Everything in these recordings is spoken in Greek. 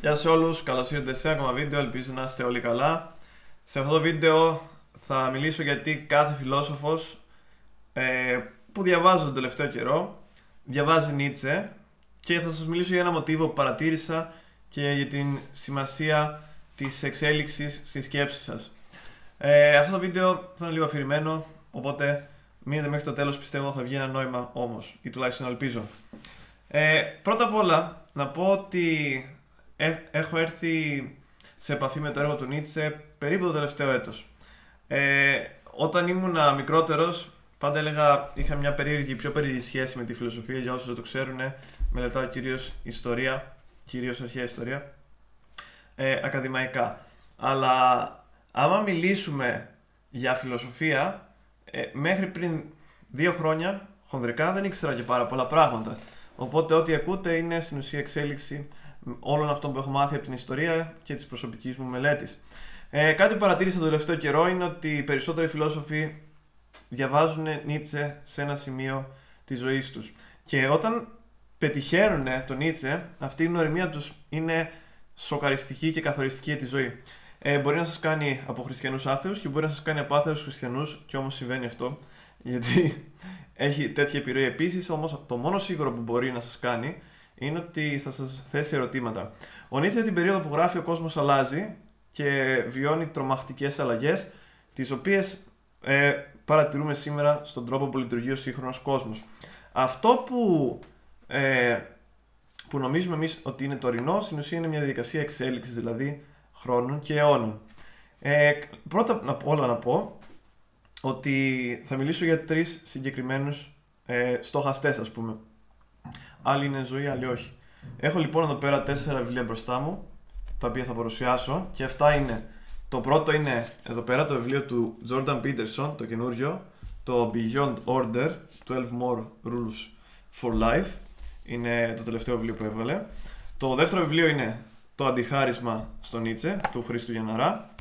Γεια σε όλους, καλώς ήρθατε σε ένα ακόμα βίντεο, ελπίζω να είστε όλοι καλά. Σε αυτό το βίντεο θα μιλήσω γιατί κάθε φιλόσοφος ε, που διαβάζω τον τελευταίο καιρό διαβάζει Νίτσε και θα σας μιλήσω για ένα μοτίβο που παρατήρησα και για την σημασία της εξέλιξης στη σκέψη σας. Ε, αυτό το βίντεο θα είναι λίγο αφηρημένο, οπότε μείνετε μέχρι το τέλος, πιστεύω θα βγει ένα νόημα όμως, ή τουλάχιστον ελπίζω. Ε, πρώτα απ' όλα, να πω ότι ε, έχω έρθει σε επαφή με το έργο του Νίτσε περίπου το τελευταίο έτος. Ε, όταν ήμουν μικρότερος, πάντα έλεγα, είχα μια περίεργη, πιο περίεργη σχέση με τη φιλοσοφία, για όσους δεν το ξέρουν, μελετάω κυρίως ιστορία, κυρίως αρχαία ιστορία, ε, ακαδημαϊκά. Αλλά άμα μιλήσουμε για φιλοσοφία, ε, μέχρι πριν δύο χρόνια, χονδρικά, δεν ήξερα και πάρα πολλά πράγματα. Οπότε ό,τι ακούτε είναι στην ουσία εξέλιξη όλων αυτών που έχω μάθει από την ιστορία και της προσωπικής μου μελέτης. Ε, κάτι που παρατήρησα το τελευταίο καιρό είναι ότι οι περισσότεροι φιλόσοφοι διαβάζουν Νίτσε σε ένα σημείο της ζωής τους. Και όταν πετυχαίνουν τον Νίτσε, αυτή η γνωριμία τους είναι σοκαριστική και καθοριστική για τη ζωή. Ε, μπορεί να σας κάνει από χριστιανούς άθεους και μπορεί να σας κάνει από άθεους χριστιανούς, και όμως συμβαίνει αυτό, γιατί έχει τέτοια επιρροή. Επίσης, όμως, το μόνο σίγουρο που μπορεί να σας κάνει είναι ότι θα σας θέσει ερωτήματα. Ο Νίτσε την περίοδο που γράφει ο κόσμος αλλάζει και βιώνει τρομακτικές αλλαγές, τις οποίες ε, παρατηρούμε σήμερα στον τρόπο που λειτουργεί ο σύγχρονος κόσμος. Αυτό που, ε, που νομίζουμε εμείς ότι είναι τωρινό, στην ουσία είναι μια διαδικασία εξέλιξης δηλαδή χρόνων και αιώνων. Ε, πρώτα απ' όλα να πω ότι θα μιλήσω για τρεις συγκεκριμένους ε, στοχαστές ας πούμε. Άλλοι είναι ζωή, άλλοι όχι. Έχω λοιπόν εδώ πέρα τέσσερα βιβλία μπροστά μου, τα οποία θα παρουσιάσω και αυτά είναι, το πρώτο είναι εδώ πέρα το βιβλίο του Jordan Peterson, το καινούριο, το Beyond Order, 12 More Rules for Life, είναι το τελευταίο βιβλίο που έβγαλε. Το δεύτερο βιβλίο είναι το Αντιχάρισμα στο Νίτσε, του Χρήστου Γιαναρά.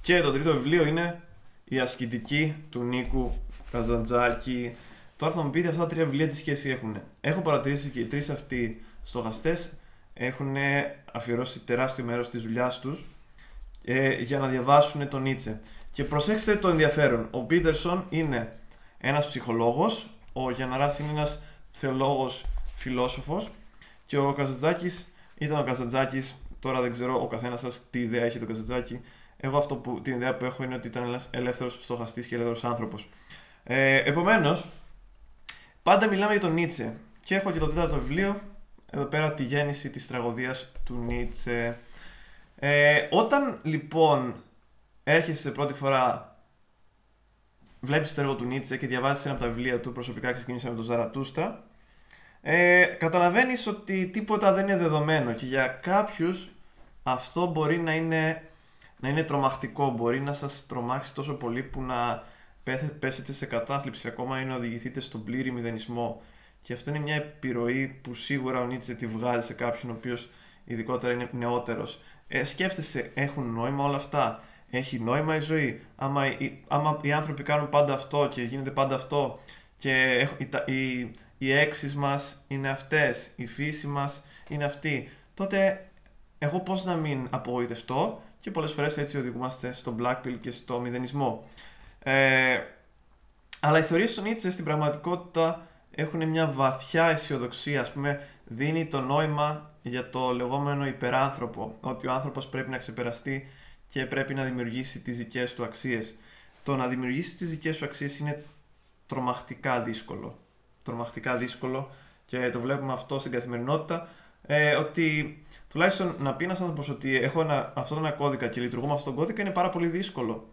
Και το τρίτο βιβλίο είναι η ασκητική του Νίκου Καζαντζάκη. Τώρα θα μου πείτε αυτά τα τρία βιβλία τι σχέση έχουν. Έχω παρατηρήσει και οι τρεις αυτοί στοχαστές έχουν αφιερώσει τεράστιο μέρος της δουλειάς τους ε, για να διαβάσουν τον Νίτσε. Και προσέξτε το ενδιαφέρον. Ο Πίτερσον είναι ένας ψυχολόγος, ο Γιαναρά είναι ένας θεολόγος φιλόσοφος και ο Καζαντζάκη ήταν ο Καζαντζάκη. Τώρα δεν ξέρω ο καθένας σας τι ιδέα έχει το Καζαντζάκη. Εγώ αυτό που, την ιδέα που έχω είναι ότι ήταν ένας ελεύθερος στοχαστής και ελεύθερος άνθρωπος. Ε, Επομένως, πάντα μιλάμε για τον Νίτσε. Και έχω και το τέταρτο βιβλίο, εδώ πέρα τη γέννηση της τραγωδίας του Νίτσε. Ε, όταν λοιπόν έρχεσαι σε πρώτη φορά, βλέπεις το έργο του Νίτσε και διαβάζεις ένα από τα βιβλία του, προσωπικά ξεκίνησα με τον Ζαρατούστρα, ε, καταλαβαίνεις ότι τίποτα δεν είναι δεδομένο και για κάποιους αυτό μπορεί να είναι να είναι τρομακτικό. Μπορεί να σας τρομάξει τόσο πολύ που να πέσετε σε κατάθλιψη ακόμα ή να οδηγηθείτε στον πλήρη μηδενισμό. Και αυτό είναι μια επιρροή που σίγουρα ο Νίτσε τη βγάζει σε κάποιον ο οποίος ειδικότερα είναι νεότερος. Ε, σκέφτεσαι, έχουν νόημα όλα αυτά; Έχει νόημα η ζωή; Άμα, οι, άμα οι άνθρωποι κάνουν πάντα αυτό και γίνεται πάντα αυτό και οι, οι, οι έξι μας είναι αυτές, η φύση μας είναι αυτή, τότε εγώ πώς να μην απογοητευτώ; Και πολλές φορές έτσι οδηγούμαστε στο Blackpill και στο μηδενισμό. Ε, αλλά οι θεωρίες του Νίτσε στην πραγματικότητα έχουν μια βαθιά αισιοδοξία, ας πούμε, δίνει το νόημα για το λεγόμενο υπεράνθρωπο, ότι ο άνθρωπος πρέπει να ξεπεραστεί και πρέπει να δημιουργήσει τις δικές του αξίες. Το να δημιουργήσει τις δικές σου αξίες είναι τρομακτικά δύσκολο. Τρομακτικά δύσκολο και το βλέπουμε αυτό στην καθημερινότητα, ε, ότι τουλάχιστον να πει ένας άνθρωπος ότι έχω ένα, αυτόν ένα κώδικα και λειτουργώ με αυτόν τον κώδικα είναι πάρα πολύ δύσκολο.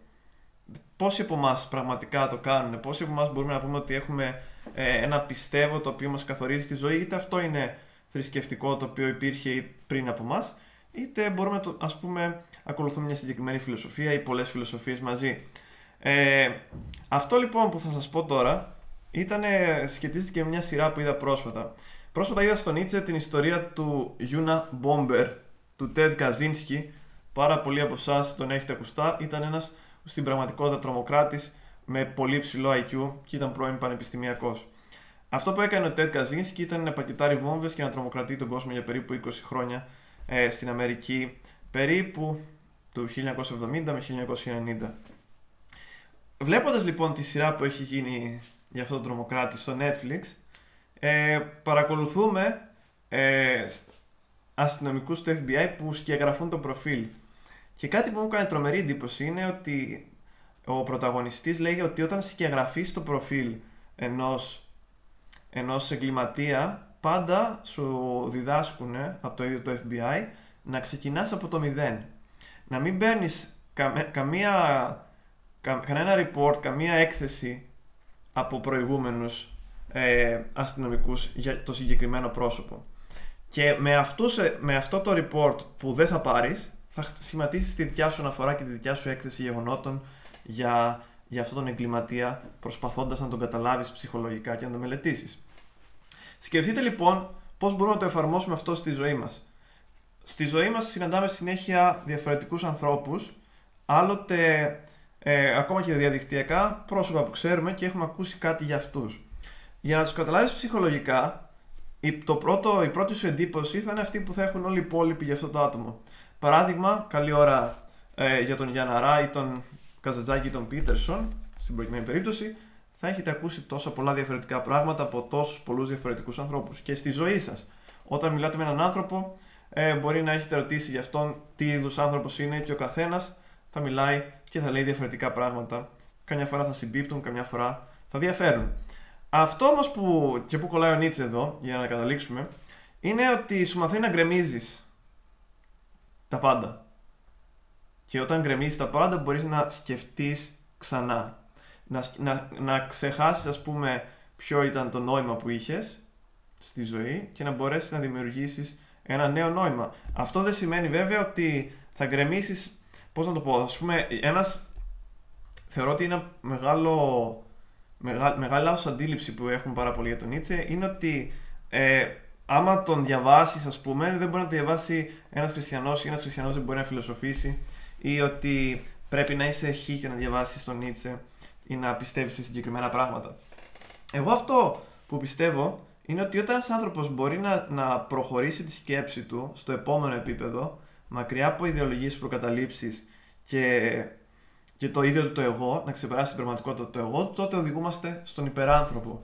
Πόσοι από εμάς πραγματικά το κάνουν, πόσοι από εμάς μπορούμε να πούμε ότι έχουμε ε, ένα πιστεύω το οποίο μας καθορίζει τη ζωή, είτε αυτό είναι θρησκευτικό το οποίο υπήρχε πριν από εμάς, είτε μπορούμε να ας πούμε ακολουθούμε μια συγκεκριμένη φιλοσοφία ή πολλές φιλοσοφίες μαζί. Ε, αυτό λοιπόν που θα σας πω τώρα ήταν, σχετίζεται και με μια σειρά που είδα πρόσφατα. Πρόσφατα είδα στο Νίτσε την ιστορία του Γιούνα Μπόμπερ, του Τέντ Καζίνσκι. Πάρα πολλοί από εσάς τον έχετε ακουστά. Ήταν ένας στην πραγματικότητα τρομοκράτης με πολύ ψηλό IQ και ήταν πρώην πανεπιστημιακός. Αυτό που έκανε ο Τέντ Καζίνσκι ήταν να πακετάρει βόμβες και να τρομοκρατεί τον κόσμο για περίπου 20 χρόνια ε, στην Αμερική περίπου του 1970 με 1990. Βλέποντας λοιπόν τη σειρά που έχει γίνει για αυτόν τον τρομοκράτη στο Netflix, ε, παρακολουθούμε ε, αστυνομικούς του FBI που σκιαγραφούν το προφίλ. Και κάτι που μου έκανε τρομερή εντύπωση είναι ότι ο πρωταγωνιστής λέγει ότι όταν σκιαγραφείς το προφίλ ενός, ενός εγκληματία, πάντα σου διδάσκουν από το ίδιο το FBI να ξεκινάς από το μηδέν. Να μην παίρνει καμία, κανένα report, καμία έκθεση από προηγούμενους ε, αστυνομικούς για το συγκεκριμένο πρόσωπο. Και με, αυτούς, ε, με αυτό το report που δεν θα πάρεις, θα σχηματίσεις τη δικιά σου αναφορά και τη δικιά σου έκθεση γεγονότων για, για αυτόν τον εγκληματία, προσπαθώντας να τον καταλάβεις ψυχολογικά και να τον μελετήσεις. Σκεφτείτε λοιπόν πώς μπορούμε να το εφαρμόσουμε αυτό στη ζωή μας. Στη ζωή μας συναντάμε συνέχεια διαφορετικούς ανθρώπους, άλλοτε ε, ακόμα και διαδικτυακά πρόσωπα που ξέρουμε και έχουμε ακούσει κάτι για αυτούς. Για να τους καταλάβεις ψυχολογικά, η, το πρώτο, η πρώτη σου εντύπωση θα είναι αυτή που θα έχουν όλοι οι υπόλοιποι για αυτό το άτομο. Παράδειγμα, καλή ώρα ε, για τον Γιάννα ή τον Καζατζάκη ή τον Πίτερσον, στην προηγούμενη περίπτωση, θα έχετε ακούσει τόσα πολλά διαφορετικά πράγματα από τόσους πολλούς διαφορετικούς ανθρώπους. Και στη ζωή σας, όταν μιλάτε με έναν άνθρωπο, ε, μπορεί να έχετε ρωτήσει για αυτόν τι είδους άνθρωπος είναι και ο καθένας θα μιλάει και θα λέει διαφορετικά πράγματα. Καμιά φορά θα συμπίπτουν, καμιά φορά θα διαφέρουν. Αυτό όμως που και που κολλάει ο Νίτσε εδώ, για να καταλήξουμε, είναι ότι σου μαθαίνει να γκρεμίζεις τα πάντα. Και όταν γκρεμίζεις τα πάντα, μπορείς να σκεφτείς ξανά. Να, να, να ξεχάσεις, ας πούμε, ποιο ήταν το νόημα που είχες στη ζωή και να μπορέσεις να δημιουργήσεις ένα νέο νόημα. Αυτό δεν σημαίνει βέβαια ότι θα γκρεμίσεις. Πώς να το πω, ας πούμε, ένας. Θεωρώ ότι είναι μεγάλο. Μεγάλη, μεγάλη λάθος αντίληψη που έχουμε πάρα πολύ για τον Νίτσε είναι ότι ε, άμα τον διαβάσεις, ας πούμε, δεν μπορεί να το διαβάσει ένας χριστιανός ή ένας χριστιανός δεν μπορεί να φιλοσοφήσει ή ότι πρέπει να είσαι χ και να διαβάσεις τον Νίτσε ή να πιστεύεις σε συγκεκριμένα πράγματα. Εγώ αυτό που πιστεύω είναι ότι όταν ένας άνθρωπος μπορεί να, να προχωρήσει τη σκέψη του στο επόμενο επίπεδο, μακριά από ιδεολογίες προκαταλήψεις και, και το ίδιο του το εγώ, να ξεπεράσει την πραγματικότητα του εγώ, τότε οδηγούμαστε στον υπεράνθρωπο.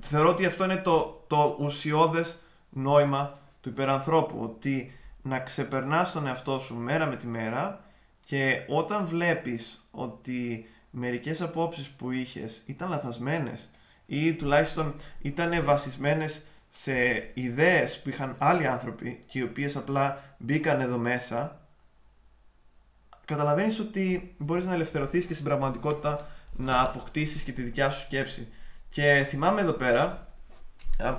Θεωρώ ότι αυτό είναι το, το ουσιώδες νόημα του υπερανθρώπου. Ότι να ξεπερνάς τον εαυτό σου μέρα με τη μέρα και όταν βλέπεις ότι μερικές απόψεις που είχες ήταν λαθασμένες ή τουλάχιστον ήταν βασισμένες σε ιδέες που είχαν άλλοι άνθρωποι και οι οποίες απλά μπήκαν εδώ μέσα καταλαβαίνεις ότι μπορείς να ελευθερωθείς και στην πραγματικότητα να αποκτήσεις και τη δικιά σου σκέψη. Και θυμάμαι εδώ πέρα,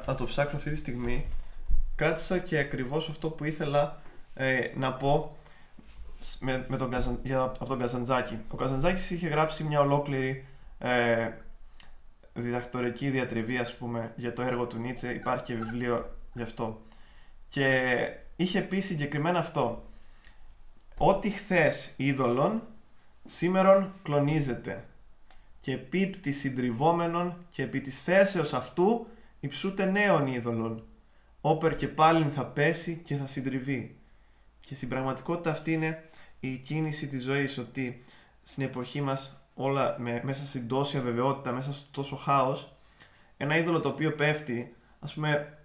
να το ψάξω αυτή τη στιγμή, κράτησα και ακριβώς αυτό που ήθελα ε, να πω με, με τον, για, από τον Καζαντζάκη. Ο Καζαντζάκης είχε γράψει μια ολόκληρη ε, διδακτορική διατριβή ας πούμε για το έργο του Νίτσε, υπάρχει και βιβλίο γι' αυτό. Και είχε πει συγκεκριμένα αυτό. Ό,τι χθες είδωλον, σήμερον κλονίζεται και πίπτη συντριβόμενον και επί της θέσεως αυτού υψούται νέων είδωλων. Όπερ και πάλιν θα πέσει και θα συντριβεί. Και στην πραγματικότητα αυτή είναι η κίνηση της ζωής, ότι στην εποχή μας όλα με, μέσα στην τόση αβεβαιότητα, μέσα στο τόσο χάος, ένα είδωλο το οποίο πέφτει, ας πούμε,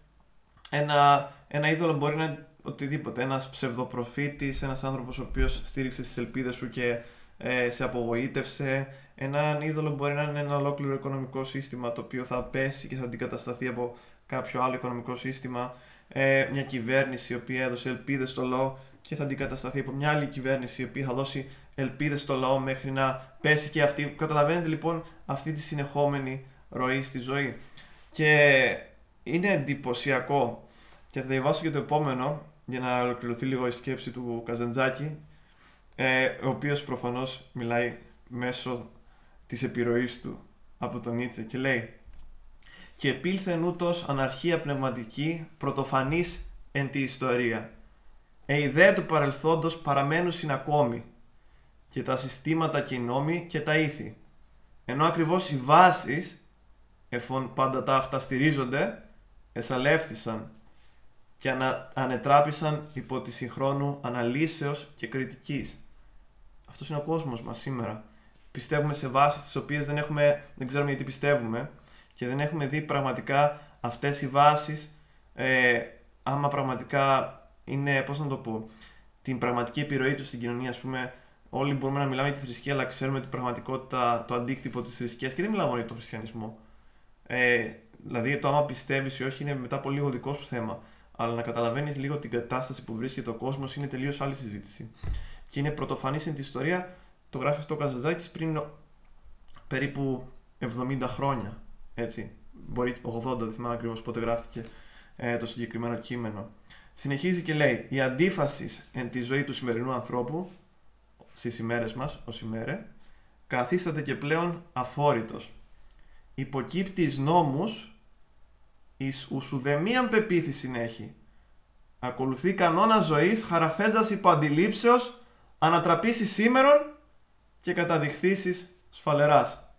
ένα, ένα είδωλο μπορεί να είναι οτιδήποτε, ένας ψευδοπροφήτης, ένας άνθρωπος ο οποίος στήριξε στις ελπίδες σου και ε, σε απογοήτευσε, ένα είδωλο μπορεί να είναι ένα ολόκληρο οικονομικό σύστημα το οποίο θα πέσει και θα αντικατασταθεί από κάποιο άλλο οικονομικό σύστημα, ε, μια κυβέρνηση η οποία έδωσε ελπίδες στο λαό και θα αντικατασταθεί από μια άλλη κυβέρνηση η οποία θα δώσει ελπίδες στο λαό μέχρι να πέσει και αυτή. Καταλαβαίνετε λοιπόν αυτή τη συνεχόμενη ροή στη ζωή. Και είναι εντυπωσιακό. Και θα διαβάσω και το επόμενο για να ολοκληρωθεί λίγο η σκέψη του Καζαντζάκη ε, ο οποίος προφανώς μιλάει μέσω της επιρροής του από τον Νίτσε και λέει «Και επήλθε ούτως αναρχία πνευματική πρωτοφανής εν τη ιστορία. Ε ιδέα του παρελθόντος παραμένουν ακόμη και τα συστήματα και οι νόμοι και τα ήθη. Ενώ ακριβώς οι βάσεις, εφόσον πάντα τα αυτά στηρίζονται, εσαλεύθησαν και ανα, ανετράπησαν υπό τη συγχρόνου αναλύσεως και κριτικής. Αυτός είναι ο κόσμος μας σήμερα. Πιστεύουμε σε βάσεις τις οποίες δεν, έχουμε, δεν ξέρουμε γιατί πιστεύουμε και δεν έχουμε δει πραγματικά αυτές οι βάσεις ε, άμα πραγματικά είναι, πώς να το πω, την πραγματική επιρροή τους στην κοινωνία. Ας πούμε, όλοι μπορούμε να μιλάμε για τη θρησκεία, αλλά ξέρουμε την πραγματικότητα, το αντίκτυπο της θρησκείας και δεν μιλάμε μόνο για τον χριστιανισμό. Ε, δηλαδή, το άμα πιστεύεις ή όχι είναι μετά από λίγο δικό σου θέμα. Αλλά να καταλαβαίνεις λίγο την κατάσταση που βρίσκεται ο κόσμος είναι τελείως άλλη συζήτηση. Και είναι πρωτοφανής στην ιστορία, το γράφει αυτό ο Καζαζάκη πριν περίπου 70 χρόνια. Έτσι. Μπορεί 80, δεν θυμάμαι ακριβώς πότε γράφτηκε ε, το συγκεκριμένο κείμενο. Συνεχίζει και λέει: Η αντίφαση εν τη ζωή του σημερινού ανθρώπου, στις ημέρες μας, ως ημέρε, καθίσταται και πλέον αφόρητος. Υποκύπτει εις νόμους, εις ουσουδεμίαν πεποίθηση έχει. Ακολουθεί κανόνα ζωής, χαραφέντας υπό αντιλήψεως, ανατραπήσει σήμερον και καταδειχθήσεις σφαλεράς.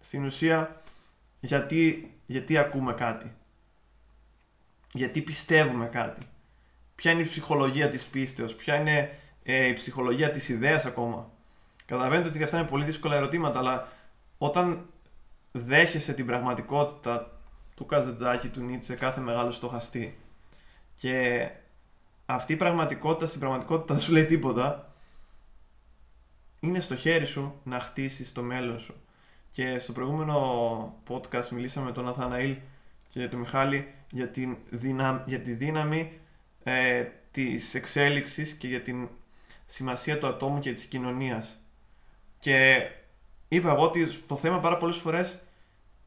Στην ουσία, γιατί, γιατί ακούμε κάτι; Γιατί πιστεύουμε κάτι; Ποια είναι η ψυχολογία της πίστεως, ποια είναι ε, η ψυχολογία της ιδέας ακόμα; Καταλαβαίνετε ότι αυτά είναι πολύ δύσκολα ερωτήματα, αλλά όταν δέχεσαι την πραγματικότητα του Καζετζάκη, του Νίτσε, κάθε μεγάλο στοχαστή και αυτή η πραγματικότητα στην πραγματικότητα δεν σου λέει τίποτα, είναι στο χέρι σου να χτίσεις το μέλλον σου. Και στο προηγούμενο podcast μιλήσαμε με τον Αθαναήλ και για τον Μιχάλη για, την για τη δύναμη ε, της εξέλιξης και για την σημασία του ατόμου και της κοινωνίας. Και είπα εγώ ότι το θέμα πάρα πολλές φορές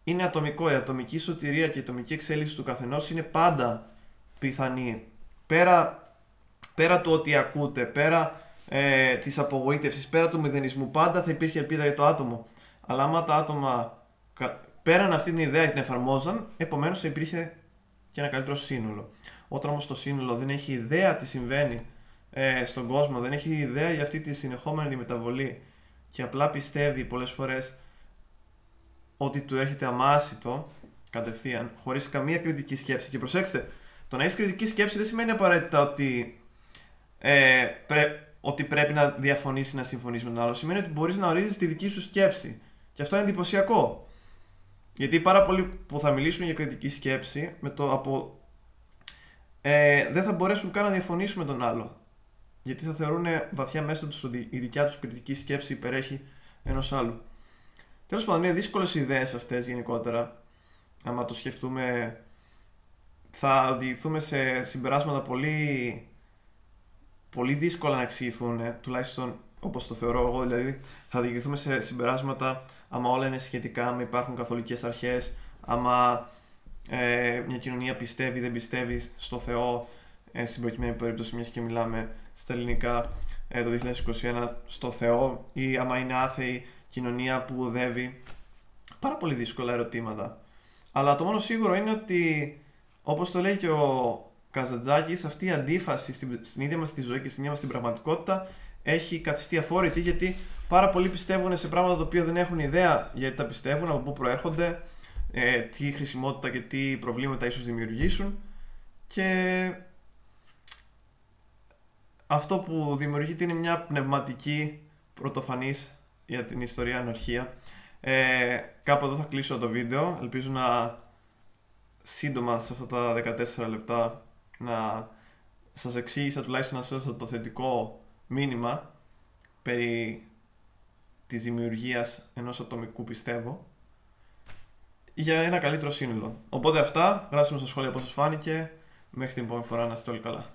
είναι ατομικό. Η ατομική σωτηρία και η ατομική εξέλιξη του καθενός είναι πάντα πιθανή. Πέρα, πέρα του ότι ακούτε, πέρα ε, της απογοήτευσης, πέρα του μηδενισμού, πάντα θα υπήρχε ελπίδα για το άτομο. Αλλά άμα τα άτομα πέραν αυτή την ιδέα την εφαρμόζαν, επομένως θα υπήρχε και ένα καλύτερο σύνολο. Όταν όμως το σύνολο δεν έχει ιδέα τι συμβαίνει ε, στον κόσμο, δεν έχει ιδέα για αυτή τη συνεχόμενη μεταβολή και απλά πιστεύει πολλές φορές ότι του έρχεται αμάσιτο κατευθείαν, χωρίς καμία κριτική σκέψη. Και προσέξτε, το να έχεις κριτική σκέψη δεν σημαίνει απαραίτητα ότι, ε, πρέ, ότι πρέπει να διαφωνήσεις να συμφωνήσει με τον άλλο. Σημαίνει ότι μπορείς να ορίζεις τη δική σου σκέψη. Και αυτό είναι εντυπωσιακό. Γιατί πάρα πολλοί που θα μιλήσουν για κριτική σκέψη με το από, ε, δεν θα μπορέσουν καν να διαφωνήσουν με τον άλλο. Γιατί θα θεωρούν βαθιά μέσα τους ότι η δικιά τους κριτική σκέψη υπερέχει ενός άλλου. Τέλος πάντων, είναι δύσκολες ιδέες αυτές γενικότερα. Άμα το σκεφτούμε, θα οδηγηθούμε σε συμπεράσματα πολύ, πολύ δύσκολα να εξηγηθούν, τουλάχιστον όπως το θεωρώ εγώ, δηλαδή θα διηγηθούμε σε συμπεράσματα άμα όλα είναι σχετικά, άμα υπάρχουν καθολικές αρχές, άμα ε, μια κοινωνία πιστεύει, δεν πιστεύει στο Θεό, ε, στην προκειμένη περίπτωση μιας και μιλάμε στα ελληνικά ε, το 2021 στο Θεό ή άμα είναι άθεη κοινωνία που οδεύει. Πάρα πολύ δύσκολα ερωτήματα. Αλλά το μόνο σίγουρο είναι ότι όπως το λέει και ο Καζατζάκης, αυτή η αντίφαση στην, στην ίδια μας τη ζωή και στην ίδια μας την πραγματικότητα έχει καθιστεί αφόρητη γιατί πάρα πολλοί πιστεύουν σε πράγματα τα οποία δεν έχουν ιδέα γιατί τα πιστεύουν, από πού προέρχονται, ε, τι χρησιμότητα και τι προβλήματα ίσως δημιουργήσουν και αυτό που δημιουργείται είναι μια πνευματική πρωτοφανής για την ιστορία αναρχία. Ε, κάπου εδώ θα κλείσω το βίντεο, ελπίζω να σύντομα σε αυτά τα 14 λεπτά να σας εξήγησα τουλάχιστον να σας το θετικό μήνυμα περί της δημιουργίας ενός ατομικού πιστεύω για ένα καλύτερο σύνολο. Οπότε αυτά, γράψτε μου στα σχόλια πώς σας φάνηκε. Μέχρι την επόμενη φορά να είστε όλοι καλά.